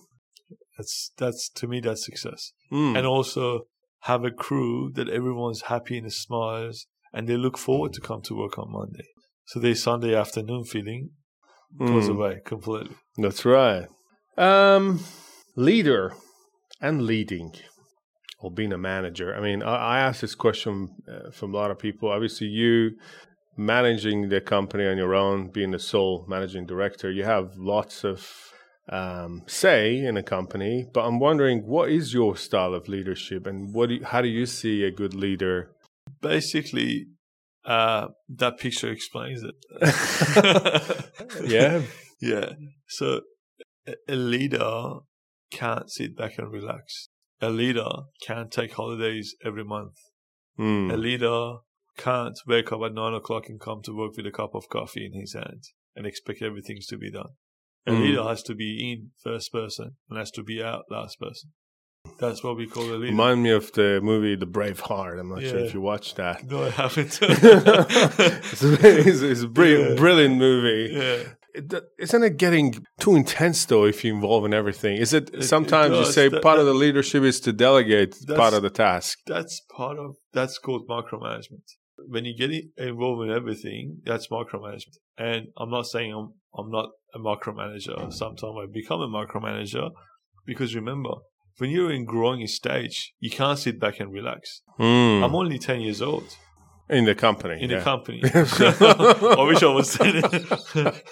That's that's to me that's success. Mm. And also have a crew that everyone's happy and smiles and they look forward to come to work on Monday. So their Sunday afternoon feeling goes Mm. away completely. That's right. Um, leader and leading or being a manager. I mean, I, I asked this question uh, from a lot of people. Obviously, you managing the company on your own, being the sole managing director, you have lots of um, say in a company. But I'm wondering, what is your style of leadership, and what do you, how do you see a good leader? Basically, uh, that picture explains it. Yeah. yeah. So a- a leader can't sit back and relax. A leader can't take holidays every month. A Mm. leader can't wake up at nine o'clock and come to work with a cup of coffee in his hand and expect everything to be done. A Mm. leader has to be in first person and has to be out last person. That's what we call a leader. Remind me of the movie The Braveheart. I'm not sure if you watched that. no, I haven't. it's, a, it's, it's a brilliant, Yeah. brilliant movie. yeah. It, isn't it getting too intense though if you involve in everything? Is it, it sometimes you say That- part of the leadership is to delegate part of the task? That's part of, that's called micromanagement. When you get involved in everything, that's micromanagement. And I'm not saying I'm, I'm not a micromanager. Sometimes I become a micromanager because remember, when you're in growing stage, you can't sit back and relax. Mm. I'm only 10 years old in the company. in yeah. the company. I wish I was 10.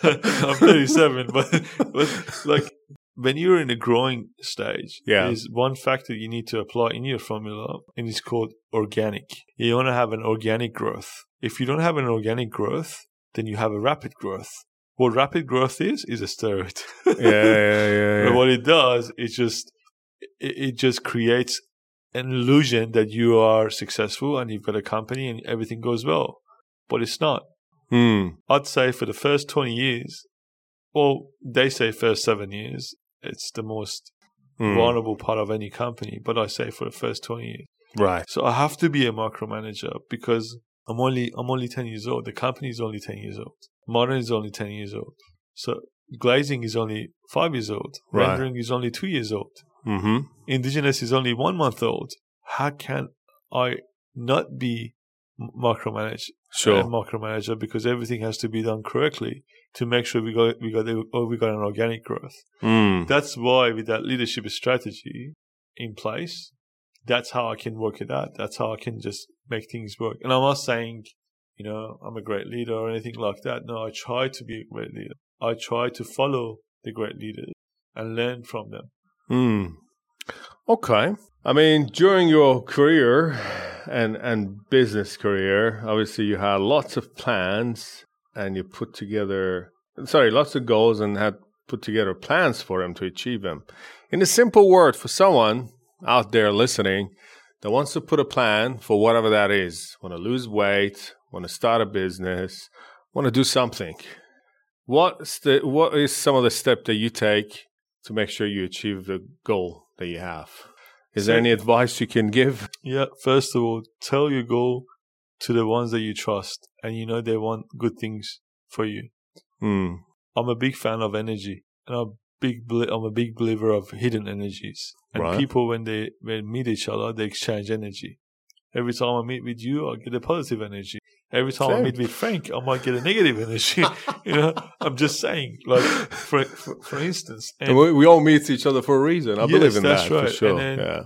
I'm 37, but, but like when you're in a growing stage, Yeah. there's one factor you need to apply in your formula, and it's called organic. You want to have an organic growth. If you don't have an organic growth, then you have a rapid growth. What rapid growth is is a steroid. Yeah, yeah, yeah. But what it does, it just it, it just creates an illusion that you are successful and you've got a company and everything goes well, but it's not. Hmm. I'd say for the first twenty years, well, they say first seven years, it's the most Hmm. vulnerable part of any company. But I say for the first twenty years, Right. so I have to be a micromanager because I'm only I'm only ten years old. The company is only ten years old. Modern is only ten years old. So glazing is only five years old. Right. Rendering is only two years old. Mm-hmm. Indigenous is only one month old. How can I not be micromanage Sure. a micromanager because everything has to be done correctly to make sure we got we got the- oh, we got an organic growth. Hmm. That's why with that leadership strategy in place, that's how I can work it out. That's how I can just make things work. And I'm not saying, you know, I'm a great leader or anything like that. No, I try to be a great leader. I try to follow the great leaders and learn from them. Hmm. Okay. I mean, during your career and and business career, obviously you had lots of plans and you put together sorry, lots of goals and had put together plans for them to achieve them. In a simple word, for someone out there listening that wants to put a plan for whatever that is, want to lose weight, want to start a business, want to do something. What's the what is some of the steps that you take to make sure you achieve the goal that you have? Is there any advice you can give? Yeah, first of all, tell your goal to the ones that you trust and you know they want good things for you. Hmm. I'm a big fan of energy, and I'm big. I'm a big believer of hidden energies. And Right. people, when they when meet each other, they exchange energy. Every time I meet with you, I get a positive energy. Every time I meet with Frank, I might get a negative energy. you know, I'm just saying. Like for for, for instance, And we, we all meet each other for a reason. I Yes, believe in that's that for right. sure. Then- yeah.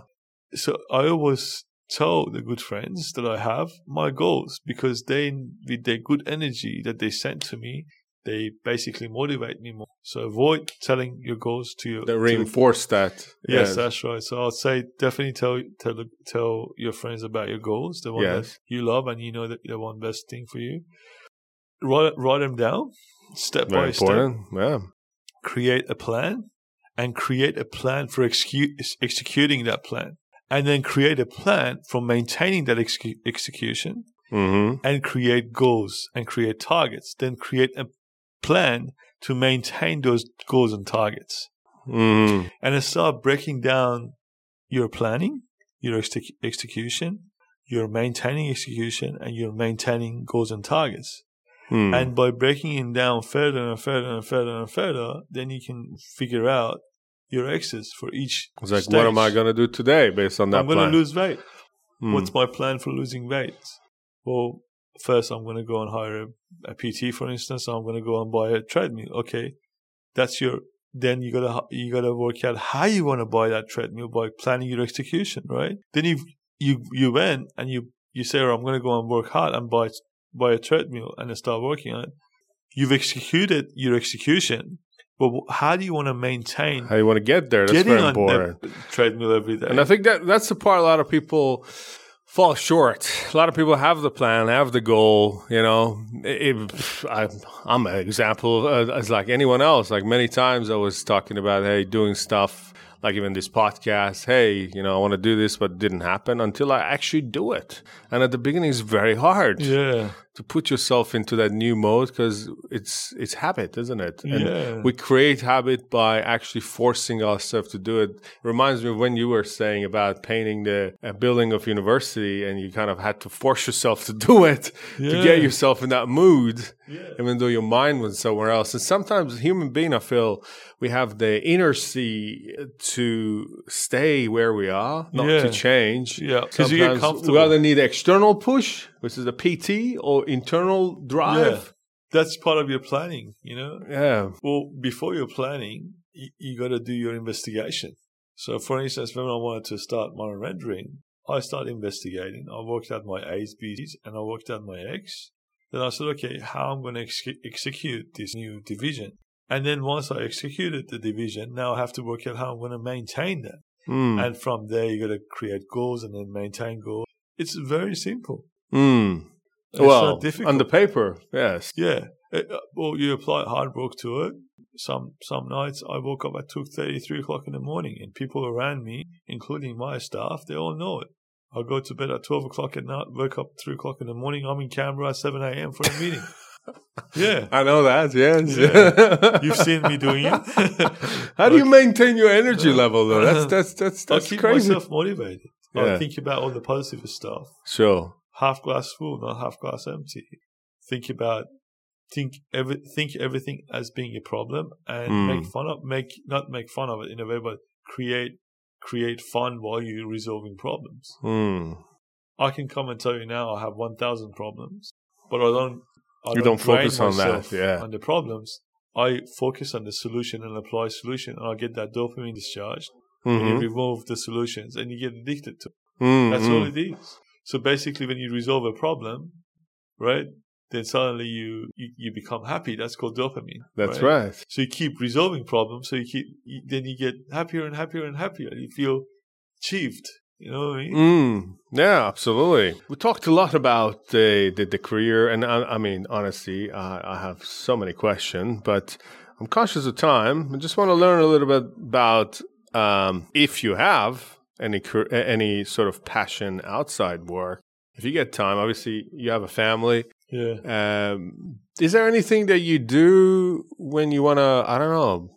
so I always tell the good friends that I have my goals because they, with their good energy that they send to me, they basically motivate me more. So avoid telling your goals to your. To- reinforce that. Yes, Yeah. that's right. So I'll say definitely tell tell tell your friends about your goals, the one Yes. that you love, and you know that the one best thing for you. Write write them down, step Very by step important. Yeah. create a plan and create a plan for execu- executing that plan and then create a plan for maintaining that execu- execution Mm-hmm. and create goals and create targets then create a plan to maintain those goals and targets Mm-hmm. and start breaking down your planning your exe- execution your maintaining execution and your maintaining goals and targets Hmm. and by breaking it down further and further and further and further, then you can figure out your exits for each. it's like, what am I going to do today based on that I'm going to lose weight. Hmm. What's my plan for losing weight? Well, first I'm going to go and hire a, a PT, for instance. I'm going to go and buy a treadmill. Okay, that's your. Then you gotta you gotta work out how you want to buy that treadmill by planning your execution, right? Then you you you went and you you say, oh, I'm going to go and work hard and buy buy a treadmill and start working on it. You've executed your execution, but how do you want to maintain How you want to get there? That's getting very on important. the treadmill every day? And I think that that's the part a lot of people fall short. A lot of people have the plan, have the goal. You know, It- I, I'm an example as like anyone else. Like many times, I was talking about hey, doing stuff like even this podcast. Hey, you know, I want to do this, but it didn't happen until I actually do it. And at the beginning, it's very hard yeah, to put yourself into that new mode because it's it's habit, isn't it? And Yeah. we create habit by actually forcing ourselves to do it. it. Reminds me of when you were saying about painting the uh, building of university, and you kind of had to force yourself to do it to get yourself in that mood, yeah, even though your mind was somewhere else. And sometimes, human being, I feel we have the inercy to stay where we are, not Yeah. to change. yeah. Because you get comfortable. we either need external push, which is a PT, or internal yeah, drive. that's part of your planning. You know, Yeah. Well, before you're planning, you, you got to do your investigation. So, for instance, when I wanted to start my rendering, I started investigating. I worked out my A's, B's, and I worked out my X. Then I said, okay, how I'm going to ex- execute this new division. And then once I executed the division, now I have to work out how I'm going to maintain that. Mm. And from there, you got to create goals and then maintain goals. It's very simple. Mm. It's Well, difficult. on the paper, yes. yeah. It- uh, well, you apply hard work to it. Some some nights I woke up at two thirty, three o'clock in the morning, and people around me, including my staff, they all know it. I go to bed at twelve o'clock at night, wake up three o'clock in the morning. I'm in Canberra at seven a.m. for a meeting. yeah, I know that, yes. Yeah. you've seen me doing it. How do you maintain your energy level though? That's that's that's that's I keep crazy. myself motivated. Yeah. I think about all the positive stuff. Sure. Half glass full, not half glass empty. Think about think every think everything as being a problem and Mm. make fun of make not make fun of it in a way, but create create fun while you're resolving problems. Mm. I can come and tell you now I have one thousand problems, but I don't. I You don't drain focus on that, yeah. On the problems, I focus on the solution and apply solution, and I get that dopamine discharge. And you Mhm. remove the solutions, and you get addicted to. it. Mm, That's all it is. So basically, when you resolve a problem, right, then suddenly you you, you become happy. That's called dopamine. That's right. So you keep resolving problems. So you keep you, then you get happier and happier and happier. You feel achieved. You know what I mean? Mm, yeah, absolutely. We talked a lot about the the, the career, and I, I mean, honestly, I, I have so many questions, but I'm conscious of time. I just want to learn a little bit about um, if you have any any sort of passion outside work. If you get time, obviously, you have a family. Yeah. Um, is there anything that you do when you want to? I don't know.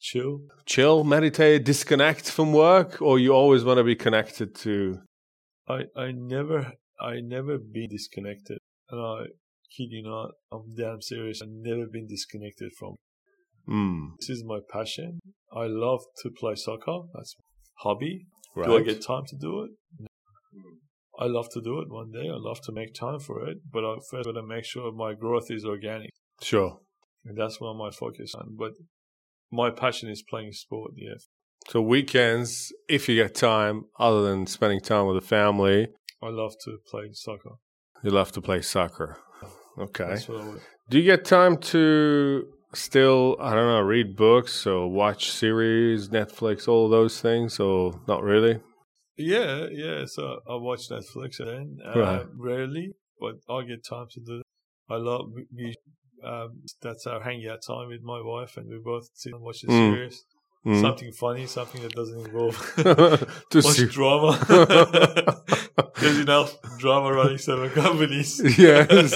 Chill. Chill, meditate, disconnect from work, or you always want to be connected to I I never I never been disconnected, and I kid you not, I'm damn serious. I've never been disconnected from. Mm, This is my passion. I love to play soccer. That's my hobby. Right. Do I get time to do it? I love to do it one day. I love to make time for it, but I first got to make sure my growth is organic, Sure. and that's what my focus on. But my passion is playing sport. Yeah, So weekends, if you get time, other than spending time with the family, I love to play soccer. you love to play soccer. Okay. That's what I would. Do you get time to still, I don't know, read books or watch series, Netflix, all those things? Or not really? Yeah, yeah. So I watch Netflix and then uh, Right. rarely, but I get time to do. It. I love we-. Um, that's our hangout time with my wife, and we both sit and watch the Mm. series. Mm. Something funny, something that doesn't involve much drama. There's enough drama running seven companies. yes.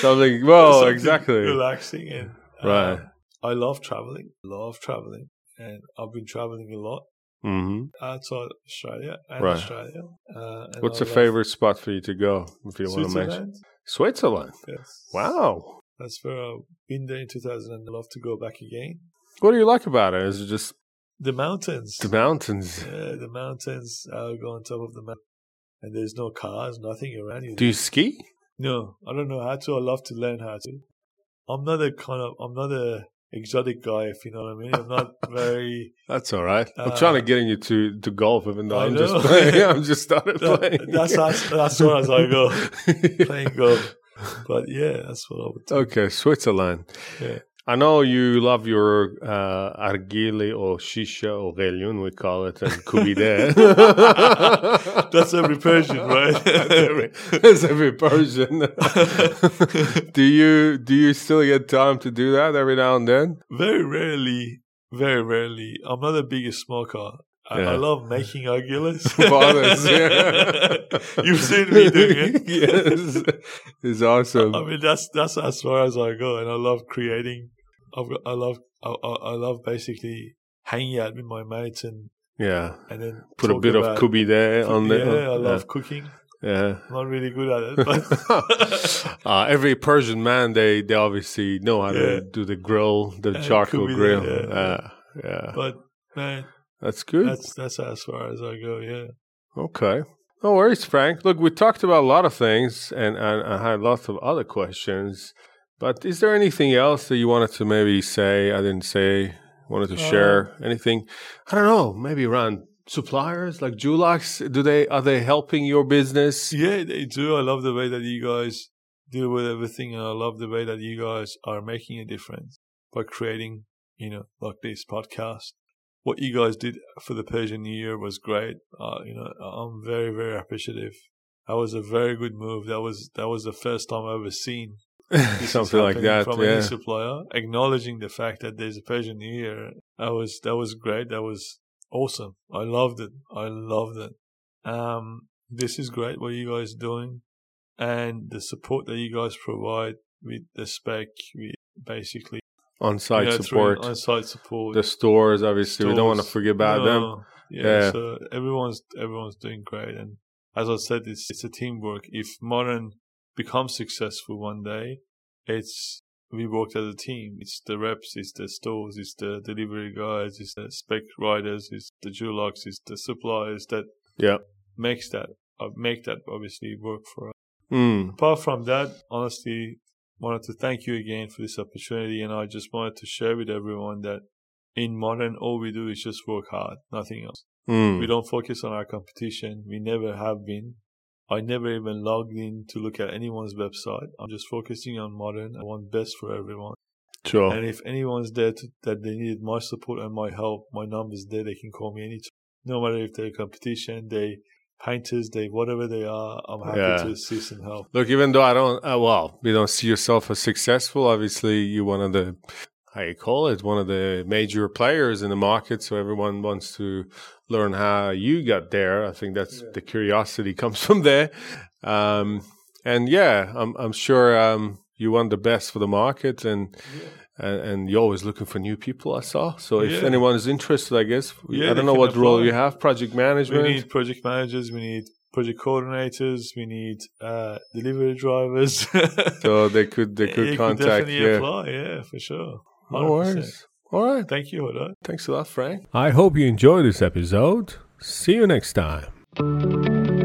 Something, well, Something exactly. Relaxing and uh, Right. I love traveling. Love traveling, and I've been traveling a lot hmm outside Australia and Right. Australia. Uh, and What's I a favorite spot for you to go, if you want to mention? Switzerland. Switzerland. Yes. Wow. That's where I've been there in 2000 and I'd love to go back again. What do you like about it? Is it just The mountains. the mountains? Yeah, the mountains. I'll go on top of the mountain. And there's no cars, nothing around you. Do you ski? No, I don't know how to. I love to learn how to. I'm not a kind of, I'm not a exotic guy, if you know what I mean. I'm not very, That's all right. I'm Uh, trying to get you to, to golf, even though I I'm know. just playing. I'm just started playing. that's, as, that's far as I go, playing golf. But yeah, that's what I would do. okay, Switzerland. Yeah. I know you love your uh, argile or shisha or gelion, we call it, and kubide. That's every Persian, right? that's, every, that's every Persian. do you do you still get time to do that every now and then? Very rarely, very rarely. I'm not a big smoker. I, Yeah. I love making argulas. Yeah. You've seen me doing it. yes, it's awesome. I mean, that's that's as far as I go, and I love creating. I've got, I love I, I love basically hanging out with my mates and yeah, and then put a bit of kubide on there. Yeah. I love cooking. Yeah. I'm not really good at it, but uh, every Persian man, they, they obviously know how Yeah. to do the grill, the Yeah, charcoal grill. yeah. Uh, yeah, but man, that's good. that's that's as far as I go. Yeah. okay. No worries, Frank. Look, we talked about a lot of things, and, and I had lots of other questions. But is there anything else that you wanted to maybe say? I didn't say. Wanted to Uh, share anything? I don't know. Maybe around suppliers like Dulux. Do they are they helping your business? Yeah, they do. I love the way that you guys deal with everything, and I love the way that you guys are making a difference. by creating, you know, like this podcast. What you guys did for the Persian New Year was great. Uh, you know, I'm very, very appreciative. That was a very good move. That was that was the first time I've ever seen something like that. from yeah. any supplier, acknowledging the fact that there's a Persian New Year. That was that was great. That was awesome. I loved it. I loved it. Um, this is great what you guys doing, and the support that you guys provide with the spec, with basically On-site support, on-site support. the stores. Obviously, we don't want to forget about them. Yeah, Yeah. So everyone's everyone's doing great, and as I said, it's it's a teamwork. If Modern becomes successful one day, it's we worked as a team. It's the reps, it's the stores, it's the delivery guys, it's the spec writers, it's the Dulux, it's the suppliers that Yeah. makes that uh, make that obviously work for us. Mm. Apart from that, honestly, wanted to thank you again for this opportunity, and I just wanted to share with everyone that in modern, all we do is just work hard, nothing else. Mm. We don't focus on our competition. We never have been. I never even logged in to look at anyone's website. I'm just focusing on modern. I want best for everyone. Sure. And if anyone's there to, that they need my support and my help, my number's there. They can call me anytime. No matter if they're competition, they painters, they whatever they are, I'm happy Yeah. to assist and help. Look, even though I don't, uh, well, you don't see yourself as successful. Obviously, you're one of the, how you call it, one of the major players in the market. So everyone wants to learn how you got there. I think that's the curiosity comes from there. Um, and yeah, I'm, I'm sure um, you want the best for the market, and and, and you're always looking for new people. I saw. So if Yeah. anyone is interested, I guess Yeah, I don't know what role you have. Project management. We need project managers, we need project coordinators, we need uh, delivery drivers. so they could they could you contact. definitely yeah. apply, yeah, for sure. No 100%. worries. All right. Thank you, Huda. Thanks a lot, Frank. I hope you enjoyed this episode. See you next time.